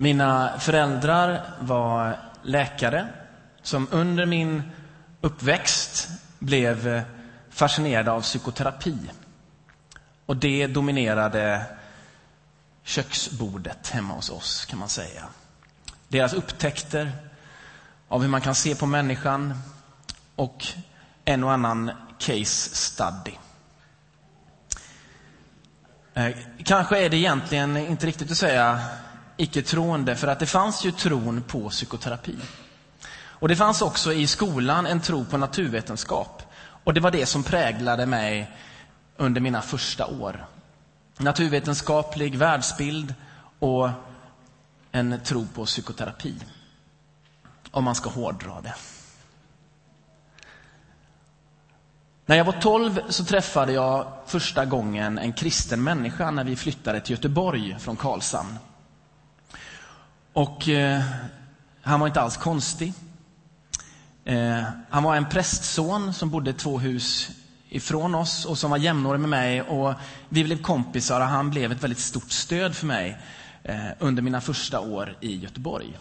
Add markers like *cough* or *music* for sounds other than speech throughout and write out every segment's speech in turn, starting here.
Mina föräldrar var läkare som under min uppväxt blev fascinerade av psykoterapi. Och det dominerade köksbordet hemma hos oss, kan man säga. Deras upptäckter av hur man kan se på människan och en och annan case study. Eh, kanske är det egentligen inte riktigt att säga icke-troende, för att det fanns ju tron på psykoterapi. Och det fanns också i skolan en tro på naturvetenskap. Och det var det som präglade mig under mina första år. Naturvetenskaplig världsbild och en tro på psykoterapi. Om man ska hårdra det. När jag var 12 så träffade jag första gången en kristen människa när vi flyttade till Göteborg från Karlshamn. Och eh, han var inte alls konstig. Eh, han var en prästson som bodde två hus ifrån oss och som var jämnårig med mig. Och vi blev kompisar och han blev ett väldigt stort stöd för mig eh, under mina första år i Göteborg.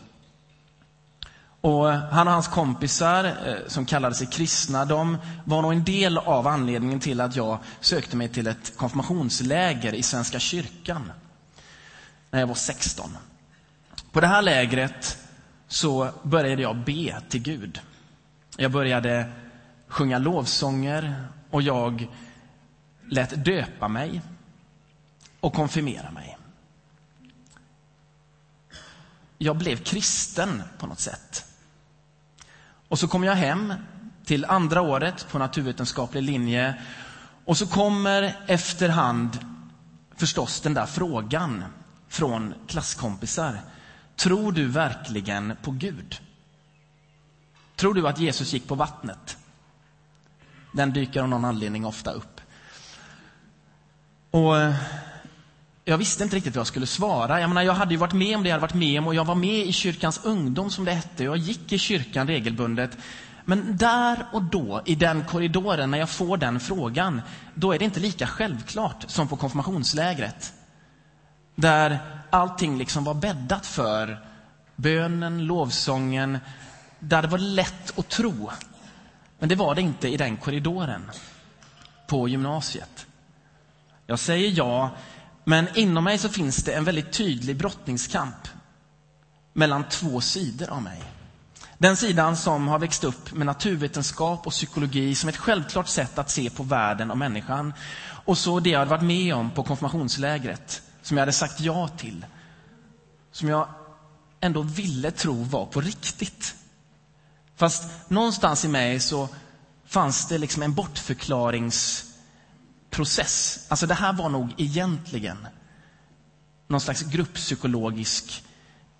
Och han och hans kompisar, eh, som kallade sig kristna, de var nog en del av anledningen till att jag sökte mig till ett konfirmationsläger i Svenska kyrkan när jag var 16. På det här lägret så började jag be till Gud. Jag började sjunga lovsånger och jag lät döpa mig och konfirmera mig. Jag blev kristen på något sätt. Och så kom jag hem till andra året på naturvetenskaplig linje och så kommer efterhand förstås den där frågan från klasskompisar. Tror du verkligen på Gud? Tror du att Jesus gick på vattnet? Den dyker av någon anledning ofta upp. Och eh, jag visste inte riktigt vad jag skulle svara. Jag, menar, jag hade ju varit med om det jag hade varit med om och jag var med i kyrkans ungdom som det hette. Jag gick i kyrkan regelbundet. Men där och då, i den korridoren, när jag får den frågan, då är det inte lika självklart som på konfirmationslägret. Där allting liksom var bäddat för bönen, lovsången, där det var lätt att tro. Men det var det inte i den korridoren på gymnasiet. Jag säger ja, men inom mig så finns det en väldigt tydlig brottningskamp mellan två sidor av mig. Den sidan som har växt upp med naturvetenskap och psykologi som ett självklart sätt att se på världen och människan. Och så det jag hade varit med om på konfirmationslägret, som jag hade sagt ja till. Som jag ändå ville tro var på riktigt. Fast någonstans i mig så fanns det liksom en bortförklaringsprocess. Alltså det här var nog egentligen någon slags grupppsykologisk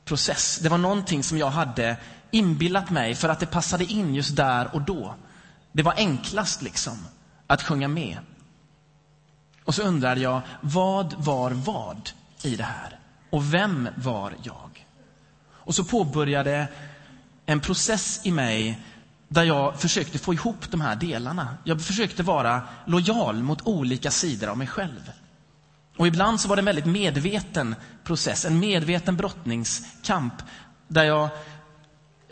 process. Det var någonting som jag hade inbillat mig för att det passade in just där och då. Det var enklast liksom att sjunga med. Och så undrade jag, vad var vad i det här? Och vem var jag? Och så påbörjade en process i mig där jag försökte få ihop de här delarna. Jag försökte vara lojal mot olika sidor av mig själv. Och ibland så var det en väldigt medveten process, en medveten brottningskamp där jag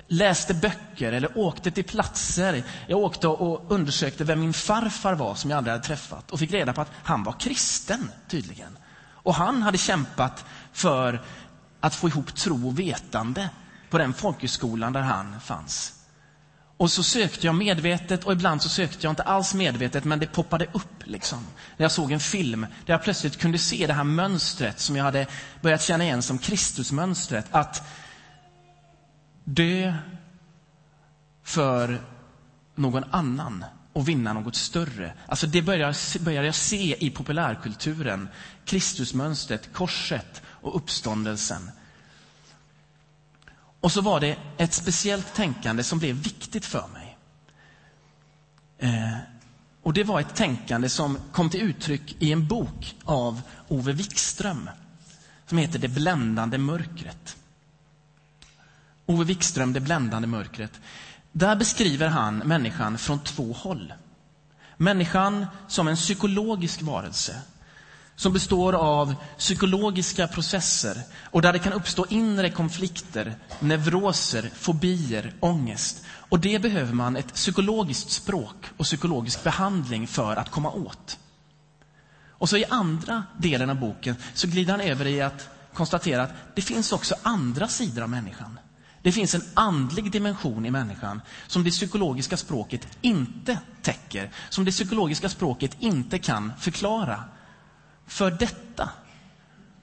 läste böcker eller åkte till platser. Jag åkte och undersökte vem min farfar var som jag aldrig hade träffat och fick reda på att han var kristen tydligen. Och han hade kämpat för att få ihop tro och vetande på den folkhögskolan där han fanns. Och så sökte jag medvetet och ibland så sökte jag inte alls medvetet men det poppade upp liksom. När jag såg en film där jag plötsligt kunde se det här mönstret som jag hade börjat känna igen som Kristusmönstret. Att dö för någon annan och vinna något större. Alltså det börjar, börjar jag se i populärkulturen. Kristusmönstret, korset och uppståndelsen. Och så var det ett speciellt tänkande som blev viktigt för mig. Eh, och det var ett tänkande som kom till uttryck i en bok av Ove Wikström som heter Det bländande mörkret. Ove Wikström, Det bländande mörkret. Där beskriver han människan från två håll. Människan som en psykologisk varelse som består av psykologiska processer och där det kan uppstå inre konflikter, neuroser, fobier, ångest. Och det behöver man ett psykologiskt språk och psykologisk behandling för att komma åt. Och så i andra delen av boken så glider han över i att konstatera att det finns också andra sidor av människan. Det finns en andlig dimension i människan som det psykologiska språket inte täcker, som det psykologiska språket inte kan förklara. För detta,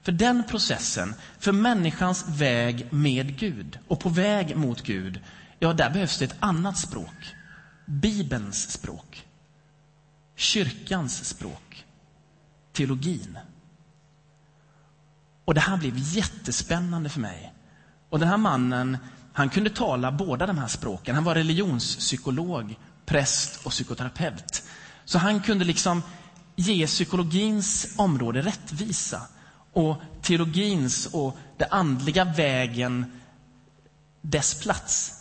för den processen, för människans väg med Gud och på väg mot Gud, ja, där behövs det ett annat språk. Bibelns språk. Kyrkans språk. Teologin. Och det här blev jättespännande för mig. Och den här mannen, han kunde tala båda de här språken. Han var religionspsykolog, präst och psykoterapeut. Så han kunde liksom ge psykologins område rättvisa och teologins och den andliga vägen dess plats.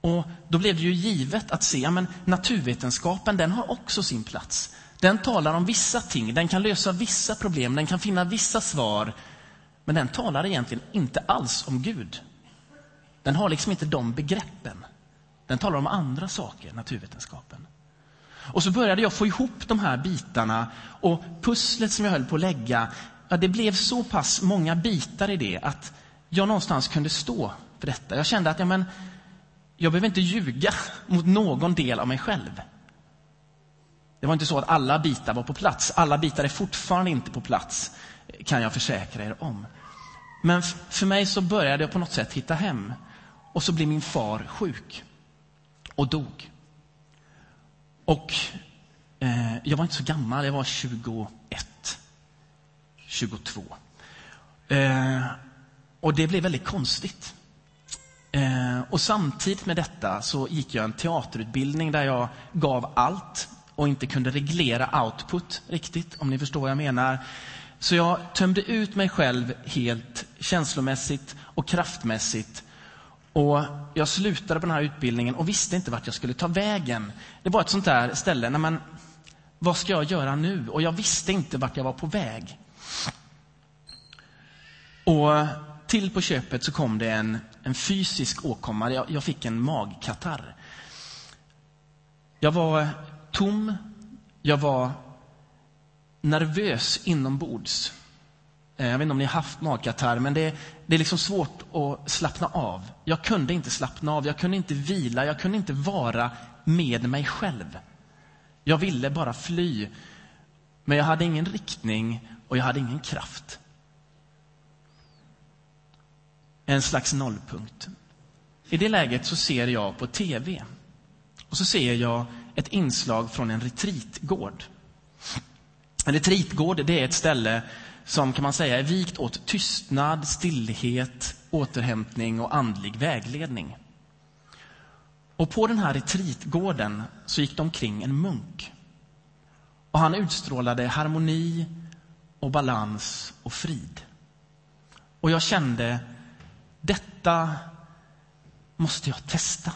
Och Då blev det ju givet att se ja men naturvetenskapen den har också sin plats. Den talar om vissa ting, den kan lösa vissa problem, den kan finna vissa svar. Men den talar egentligen inte alls om Gud. Den har liksom inte de begreppen. Den talar om andra saker, naturvetenskapen. Och så började jag få ihop de här bitarna och pusslet som jag höll på att lägga, ja, det blev så pass många bitar i det att jag någonstans kunde stå för detta. Jag kände att ja, men, jag behöver inte ljuga *laughs* mot någon del av mig själv. Det var inte så att alla bitar var på plats. Alla bitar är fortfarande inte på plats, kan jag försäkra er om. Men för mig så började jag på något sätt hitta hem. Och så blev min far sjuk och dog. Och eh, jag var inte så gammal, jag var 21, 22. Eh, och det blev väldigt konstigt. Eh, och samtidigt med detta så gick jag en teaterutbildning där jag gav allt och inte kunde reglera output riktigt, om ni förstår vad jag menar. Så jag tömde ut mig själv helt känslomässigt och kraftmässigt. Och jag slutade på den här utbildningen och visste inte vart jag skulle ta vägen. Det var ett sånt där ställe, när man, vad ska jag göra nu? Och jag visste inte vart jag var på väg. Och till på köpet så kom det en, en fysisk åkomma. Jag, jag fick en magkatarr. Jag var tom, jag var nervös inombords. Eh, jag vet inte om ni har haft magkatarr, men det, det är liksom svårt att slappna av. Jag kunde inte slappna av, jag kunde inte vila, jag kunde inte vara med mig själv. Jag ville bara fly, men jag hade ingen riktning och jag hade ingen kraft. En slags nollpunkt. I det läget så ser jag på tv. Och så ser jag ett inslag från en retreatgård. En retreatgård det är ett ställe som kan man säga är vikt åt tystnad, stillhet, återhämtning och andlig vägledning. Och på den här retreatgården så gick det omkring en munk. Och han utstrålade harmoni och balans och frid. Och jag kände, detta måste jag testa.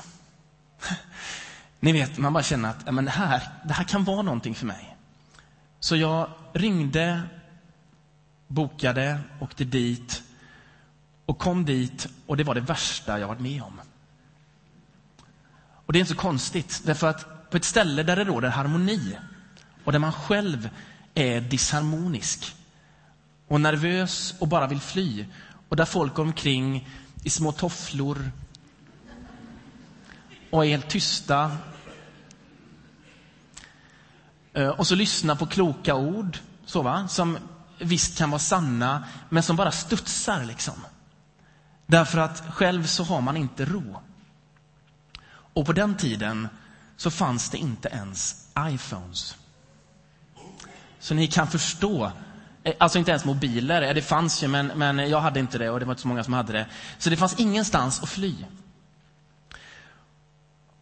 *laughs* Ni vet, man bara känner att men det, här, det här kan vara någonting för mig. Så jag ringde, bokade, åkte dit och kom dit och det var det värsta jag varit med om. Och det är inte så konstigt, därför att på ett ställe där det råder harmoni och där man själv är disharmonisk och nervös och bara vill fly och där folk går omkring i små tofflor och är helt tysta Eh, och så lyssna på kloka ord, så va? som visst kan vara sanna, men som bara studsar. liksom. Därför att själv så har man inte ro. Och på den tiden så fanns det inte ens iPhones. Så ni kan förstå, eh, alltså inte ens mobiler, eh, det fanns ju men, men jag hade inte det och det var inte så många som hade det. Så det fanns ingenstans att fly.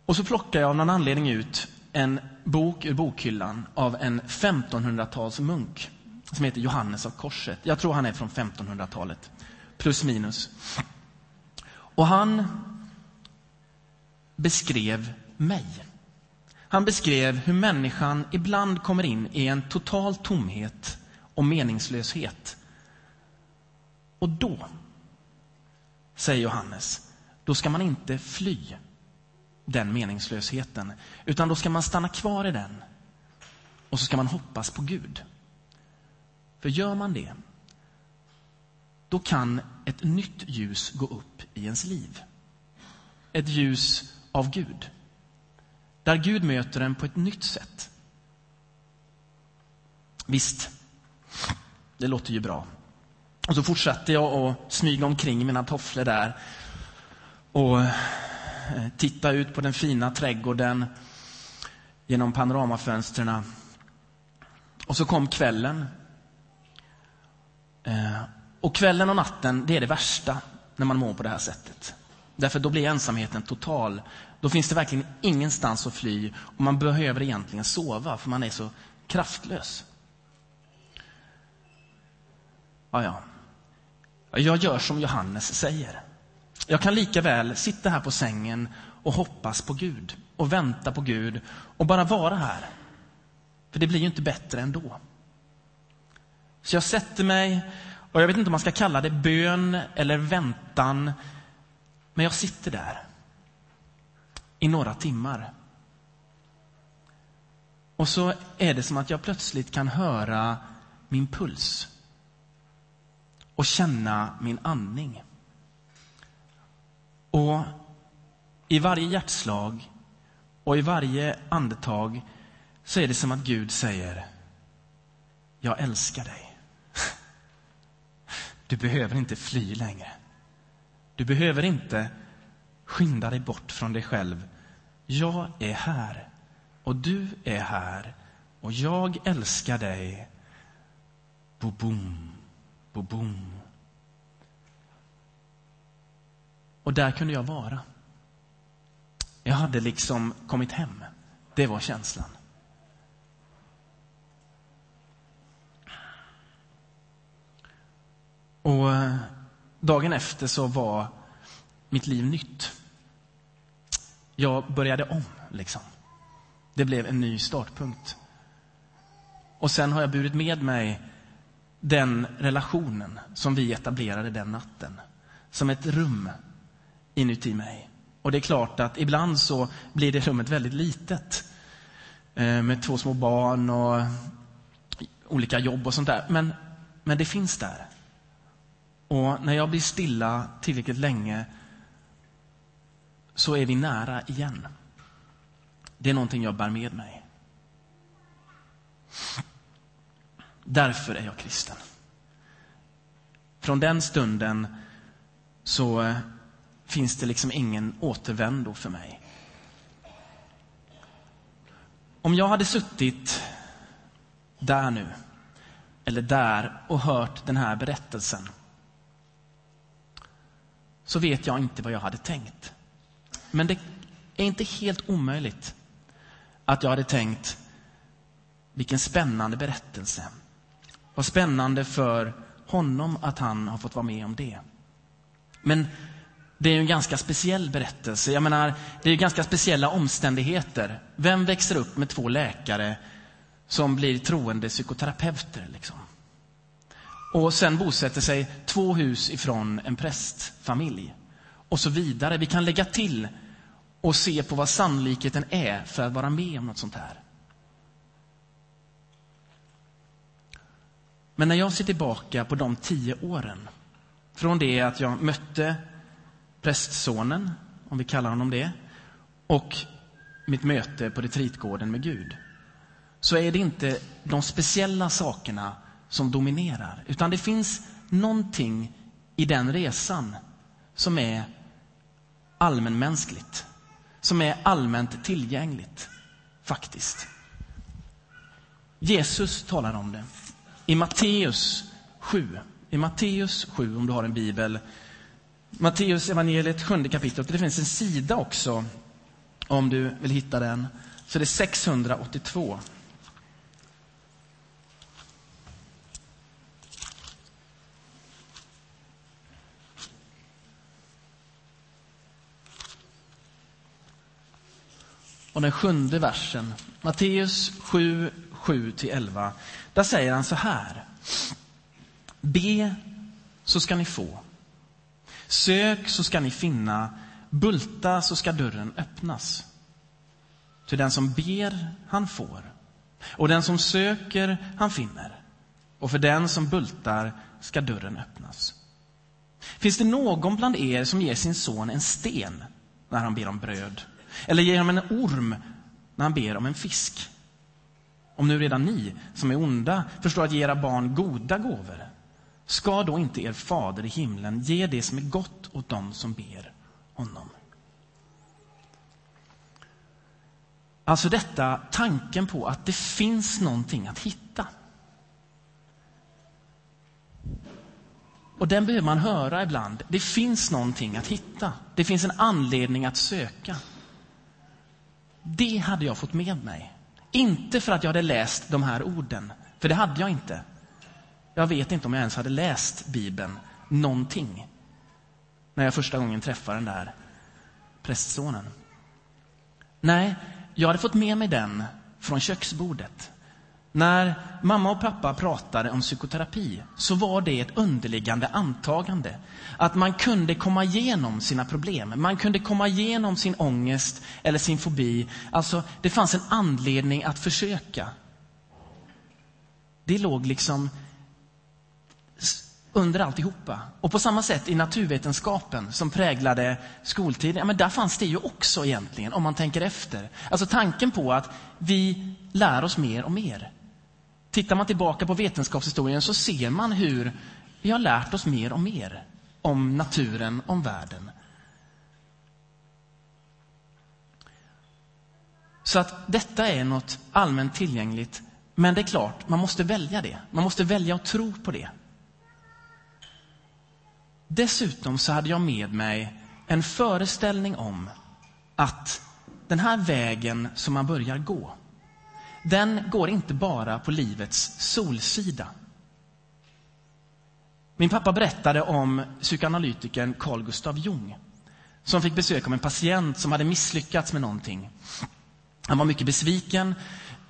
Och så plockar jag av någon anledning ut en bok ur bokhyllan av en 1500-talsmunk som heter Johannes av korset. Jag tror han är från 1500-talet, plus minus. Och han beskrev mig. Han beskrev hur människan ibland kommer in i en total tomhet och meningslöshet. Och då, säger Johannes, då ska man inte fly den meningslösheten, utan då ska man stanna kvar i den och så ska man hoppas på Gud. För gör man det, då kan ett nytt ljus gå upp i ens liv. Ett ljus av Gud. Där Gud möter en på ett nytt sätt. Visst, det låter ju bra. Och så fortsatte jag att smyga omkring i mina tofflor där och Eh, titta ut på den fina trädgården genom panoramafönstren. Och så kom kvällen. Eh, och kvällen och natten, det är det värsta när man mår på det här sättet. Därför då blir ensamheten total. Då finns det verkligen ingenstans att fly och man behöver egentligen sova för man är så kraftlös. Ja, ja. Jag gör som Johannes säger. Jag kan lika väl sitta här på sängen och hoppas på Gud och vänta på Gud och bara vara här. För det blir ju inte bättre ändå. Så jag sätter mig och jag vet inte om man ska kalla det bön eller väntan. Men jag sitter där i några timmar. Och så är det som att jag plötsligt kan höra min puls och känna min andning. Och i varje hjärtslag och i varje andetag så är det som att Gud säger Jag älskar dig. *laughs* Du behöver inte fly längre. Du behöver inte skynda dig bort från dig själv. Jag är här och du är här och jag älskar dig. Bo-boom, bo-boom. Och där kunde jag vara. Jag hade liksom kommit hem. Det var känslan. Och eh, dagen efter så var mitt liv nytt. Jag började om, liksom. Det blev en ny startpunkt. Och sen har jag burit med mig den relationen som vi etablerade den natten. Som ett rum inuti mig. Och det är klart att ibland så blir det rummet väldigt litet. Eh, med två små barn och olika jobb och sånt där. Men, men det finns där. Och när jag blir stilla tillräckligt länge så är vi nära igen. Det är någonting jag bär med mig. Därför är jag kristen. Från den stunden så finns det liksom ingen återvändo för mig. Om jag hade suttit där nu, eller där och hört den här berättelsen så vet jag inte vad jag hade tänkt. Men det är inte helt omöjligt att jag hade tänkt vilken spännande berättelse. Vad spännande för honom att han har fått vara med om det. Men det är en ganska speciell berättelse. Jag menar, det är ganska speciella omständigheter. Vem växer upp med två läkare som blir troende psykoterapeuter? Liksom? och sen bosätter sig två hus ifrån en prästfamilj. Och så vidare. Vi kan lägga till och se på vad sannolikheten är för att vara med om något sånt här. Men när jag ser tillbaka på de tio åren, från det att jag mötte prästsonen, om vi kallar honom det, och mitt möte på retreatgården med Gud, så är det inte de speciella sakerna som dominerar. Utan det finns någonting i den resan som är allmänmänskligt. Som är allmänt tillgängligt, faktiskt. Jesus talar om det i Matteus 7. I Matteus 7, om du har en bibel. Matteus evangeliet, sjunde kapitlet. Det finns en sida också, om du vill hitta den. Så det är 682. och den sjunde versen. Matteus 7, 7-11. Där säger han så här. Be så ska ni få. Sök så ska ni finna. Bulta så ska dörren öppnas. Till den som ber, han får. Och den som söker, han finner. Och för den som bultar ska dörren öppnas. Finns det någon bland er som ger sin son en sten när han ber om bröd? Eller ger honom en orm när han ber om en fisk? Om nu redan ni, som är onda, förstår att ge era barn goda gåvor, ska då inte er fader i himlen ge det som är gott åt dem som ber honom? Alltså detta tanken på att det finns någonting att hitta. Och den behöver man höra ibland. Det finns någonting att hitta. Det finns en anledning att söka. Det hade jag fått med mig. Inte för att jag hade läst de här orden, för det hade jag inte. Jag vet inte om jag ens hade läst Bibeln någonting när jag första gången träffade den där prästsonen. Nej, jag hade fått med mig den från köksbordet. När mamma och pappa pratade om psykoterapi så var det ett underliggande antagande. Att man kunde komma igenom sina problem. Man kunde komma igenom sin ångest eller sin fobi. Alltså, det fanns en anledning att försöka. Det låg liksom under alltihopa. Och på samma sätt i naturvetenskapen som präglade skoltiden, ja, men där fanns det ju också egentligen, om man tänker efter. Alltså tanken på att vi lär oss mer och mer. Tittar man tillbaka på vetenskapshistorien så ser man hur vi har lärt oss mer och mer om naturen, om världen. Så att detta är något allmänt tillgängligt. Men det är klart, man måste välja det. Man måste välja att tro på det. Dessutom så hade jag med mig en föreställning om att den här vägen som man börjar gå, den går inte bara på livets solsida. Min pappa berättade om psykoanalytikern Carl Gustav Jung som fick besök av en patient som hade misslyckats med någonting. Han var mycket besviken.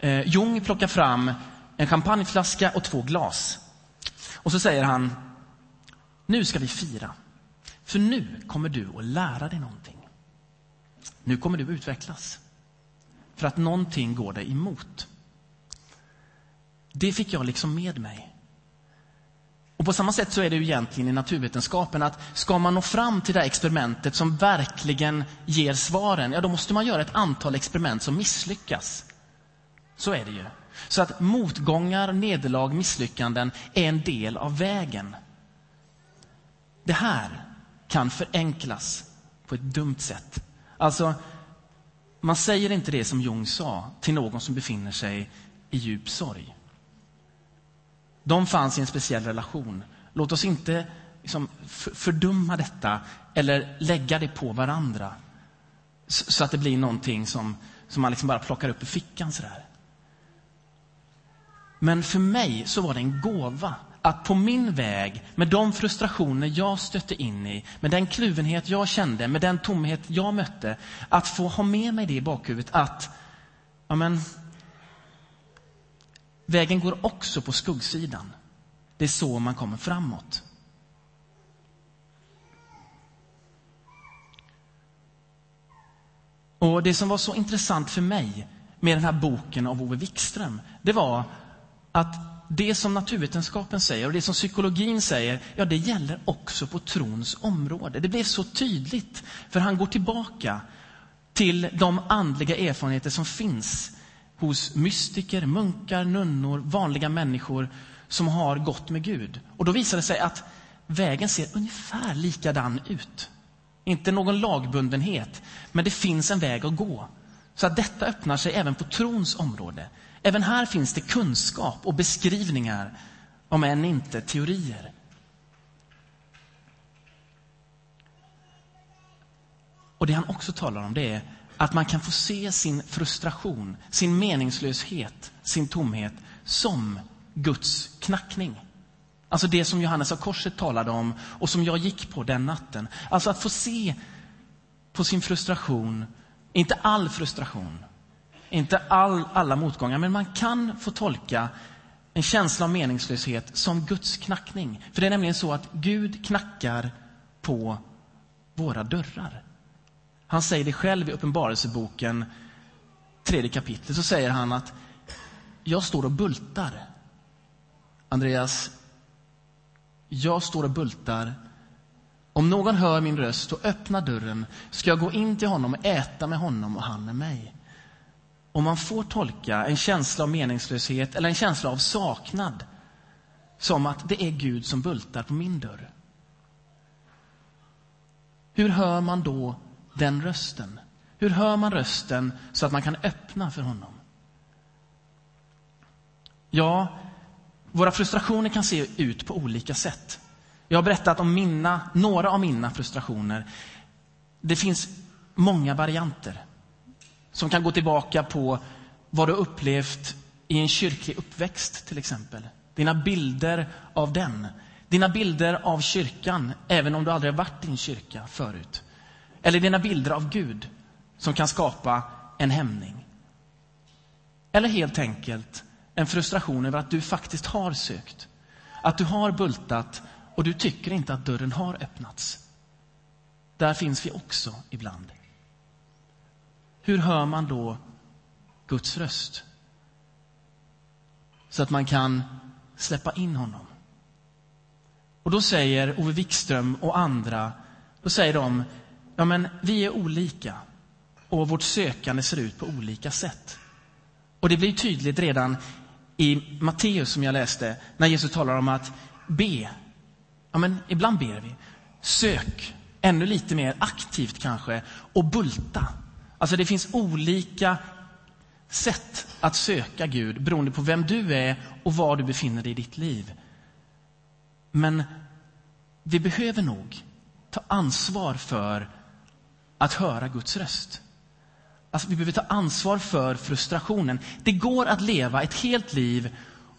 Eh, Jung plockar fram en champagneflaska och två glas. Och så säger han, nu ska vi fira. För nu kommer du att lära dig någonting. Nu kommer du att utvecklas. För att någonting går dig emot. Det fick jag liksom med mig. Och på samma sätt så är det ju egentligen i naturvetenskapen att ska man nå fram till det här experimentet som verkligen ger svaren, ja då måste man göra ett antal experiment som misslyckas. Så är det ju. Så att motgångar, nederlag, misslyckanden är en del av vägen. Det här kan förenklas på ett dumt sätt. Alltså, man säger inte det som Jung sa till någon som befinner sig i djup sorg. De fanns i en speciell relation. Låt oss inte liksom fördumma detta eller lägga det på varandra så att det blir någonting som, som man liksom bara plockar upp i fickan. Sådär. Men för mig så var det en gåva att på min väg, med de frustrationer jag stötte in i, med den kluvenhet jag kände, med den tomhet jag mötte, att få ha med mig det i bakhuvudet att ja men, vägen går också på skuggsidan. Det är så man kommer framåt. Och Det som var så intressant för mig med den här boken av Ove Wikström, det var att det som naturvetenskapen säger och det som psykologin säger, ja det gäller också på trons område. Det blev så tydligt, för han går tillbaka till de andliga erfarenheter som finns hos mystiker, munkar, nunnor, vanliga människor som har gått med Gud. Och då visar det sig att vägen ser ungefär likadan ut. Inte någon lagbundenhet, men det finns en väg att gå. Så att detta öppnar sig även på trons område. Även här finns det kunskap och beskrivningar, om än inte teorier. Och det han också talar om det är att man kan få se sin frustration, sin meningslöshet, sin tomhet som Guds knackning. Alltså det som Johannes av korset talade om och som jag gick på den natten. Alltså att få se på sin frustration, inte all frustration, inte all, alla motgångar, men man kan få tolka en känsla av meningslöshet som Guds knackning. För det är nämligen så att Gud knackar på våra dörrar. Han säger det själv i Uppenbarelseboken, tredje kapitlet, så säger han att jag står och bultar. Andreas, jag står och bultar. Om någon hör min röst och öppnar dörren ska jag gå in till honom och äta med honom och han med mig. Om man får tolka en känsla av meningslöshet eller en känsla av saknad som att det är Gud som bultar på min dörr. Hur hör man då den rösten? Hur hör man rösten så att man kan öppna för honom? Ja, våra frustrationer kan se ut på olika sätt. Jag har berättat om mina, några av mina frustrationer. Det finns många varianter som kan gå tillbaka på vad du upplevt i en kyrklig uppväxt till exempel. Dina bilder av den. Dina bilder av kyrkan, även om du aldrig har varit i en kyrka förut. Eller dina bilder av Gud som kan skapa en hämning. Eller helt enkelt en frustration över att du faktiskt har sökt. Att du har bultat och du tycker inte att dörren har öppnats. Där finns vi också ibland. Hur hör man då Guds röst? Så att man kan släppa in honom. Och då säger Ove Wikström och andra, då säger de, ja men vi är olika och vårt sökande ser ut på olika sätt. Och det blir tydligt redan i Matteus som jag läste, när Jesus talar om att be. Ja men ibland ber vi. Sök, ännu lite mer aktivt kanske, och bulta. Alltså det finns olika sätt att söka Gud beroende på vem du är och var du befinner dig i ditt liv. Men vi behöver nog ta ansvar för att höra Guds röst. Alltså, vi behöver ta ansvar för frustrationen. Det går att leva ett helt liv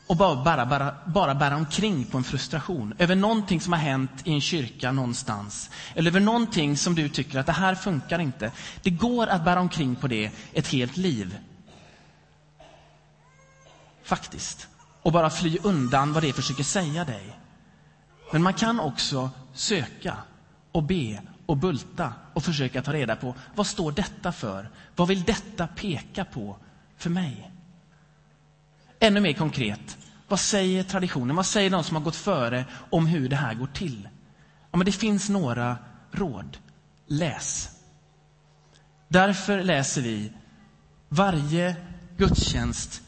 och bara, bara, bara, bara bära omkring på en frustration över någonting som har hänt i en kyrka någonstans. Eller över någonting som du tycker att det här funkar inte. Det går att bära omkring på det ett helt liv. Faktiskt. Och bara fly undan vad det försöker säga dig. Men man kan också söka och be och bulta och försöka ta reda på vad står detta för? Vad vill detta peka på för mig? Ännu mer konkret, vad säger traditionen? Vad säger de som har gått före om hur det här går till? Ja, men det finns några råd. Läs. Därför läser vi varje gudstjänst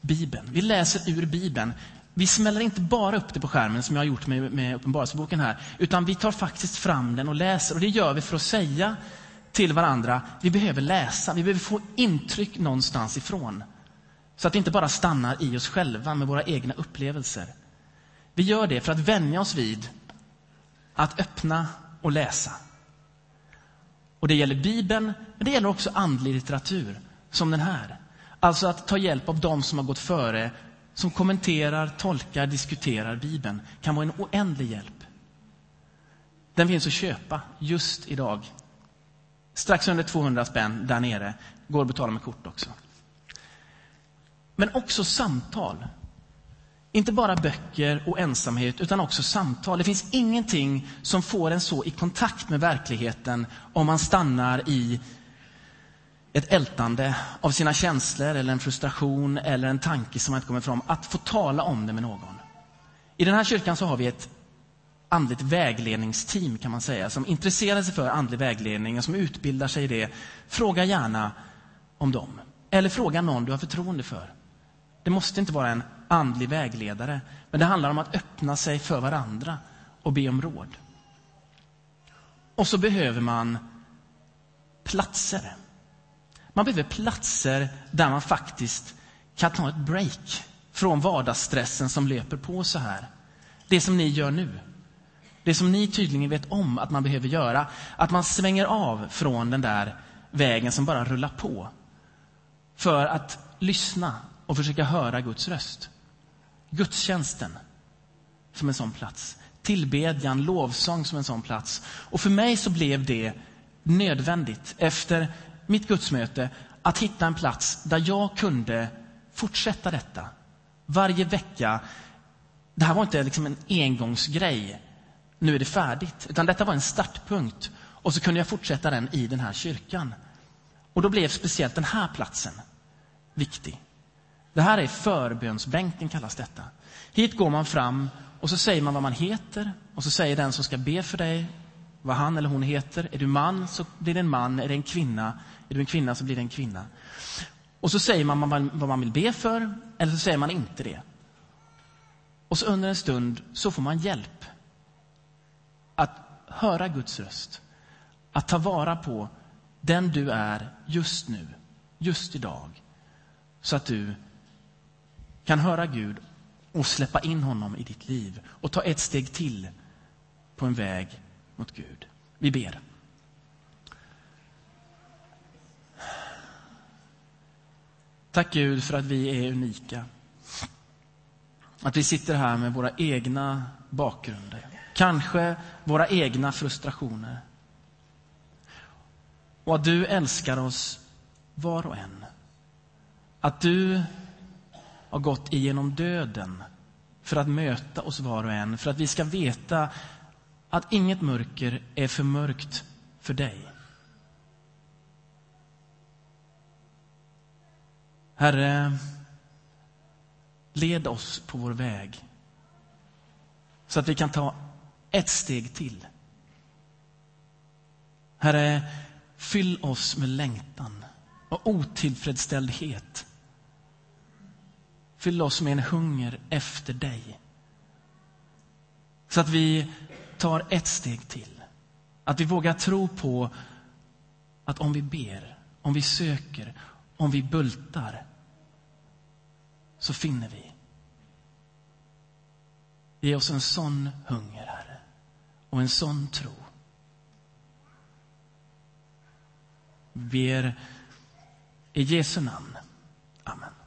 Bibeln. Vi läser ur Bibeln. Vi smäller inte bara upp det på skärmen som jag har gjort med, med Uppenbarelseboken här, utan vi tar faktiskt fram den och läser. Och det gör vi för att säga till varandra, vi behöver läsa, vi behöver få intryck någonstans ifrån. Så att det inte bara stannar i oss själva med våra egna upplevelser. Vi gör det för att vänja oss vid att öppna och läsa. Och det gäller Bibeln, men det gäller också andlig litteratur, som den här. Alltså att ta hjälp av de som har gått före, som kommenterar, tolkar, diskuterar Bibeln, kan vara en oändlig hjälp. Den finns att köpa just idag. Strax under 200 spänn där nere. Går att betala med kort också. Men också samtal. Inte bara böcker och ensamhet, utan också samtal. Det finns ingenting som får en så i kontakt med verkligheten om man stannar i ett ältande av sina känslor eller en frustration eller en tanke som man inte kommer ifrån. Att få tala om det med någon. I den här kyrkan så har vi ett andligt vägledningsteam kan man säga, som intresserar sig för andlig vägledning och som utbildar sig i det. Fråga gärna om dem. Eller fråga någon du har förtroende för. Det måste inte vara en andlig vägledare, men det handlar om att öppna sig för varandra och be om råd. Och så behöver man platser. Man behöver platser där man faktiskt kan ta ett break från vardagsstressen som löper på så här. Det som ni gör nu. Det som ni tydligen vet om att man behöver göra. Att man svänger av från den där vägen som bara rullar på. För att lyssna och försöka höra Guds röst. Gudstjänsten som en sån plats. Tillbedjan, lovsång som en sån plats. Och för mig så blev det nödvändigt efter mitt gudsmöte att hitta en plats där jag kunde fortsätta detta Varje vecka. Det här var inte liksom en engångsgrej. Nu är det färdigt. Utan detta var en startpunkt. Och så kunde jag fortsätta den i den här kyrkan. Och då blev speciellt den här platsen viktig. Det här är förbönsbänken kallas detta. Hit går man fram och så säger man vad man heter och så säger den som ska be för dig vad han eller hon heter. Är du man så blir det en man, är det en kvinna, är du en kvinna så blir det en kvinna. Och så säger man vad man vill be för eller så säger man inte det. Och så under en stund så får man hjälp att höra Guds röst. Att ta vara på den du är just nu, just idag. Så att du kan höra Gud och släppa in honom i ditt liv och ta ett steg till på en väg mot Gud. Vi ber. Tack Gud för att vi är unika. Att vi sitter här med våra egna bakgrunder. Kanske våra egna frustrationer. Och att du älskar oss var och en. Att du har gått igenom döden för att möta oss var och en, för att vi ska veta att inget mörker är för mörkt för dig. Herre, led oss på vår väg så att vi kan ta ett steg till. Herre, fyll oss med längtan och otillfredsställdhet Fyll oss med en hunger efter dig. Så att vi tar ett steg till. Att vi vågar tro på att om vi ber, om vi söker, om vi bultar så finner vi. Ge oss en sån hunger, Herre, och en sån tro. Vi ber i Jesu namn. Amen.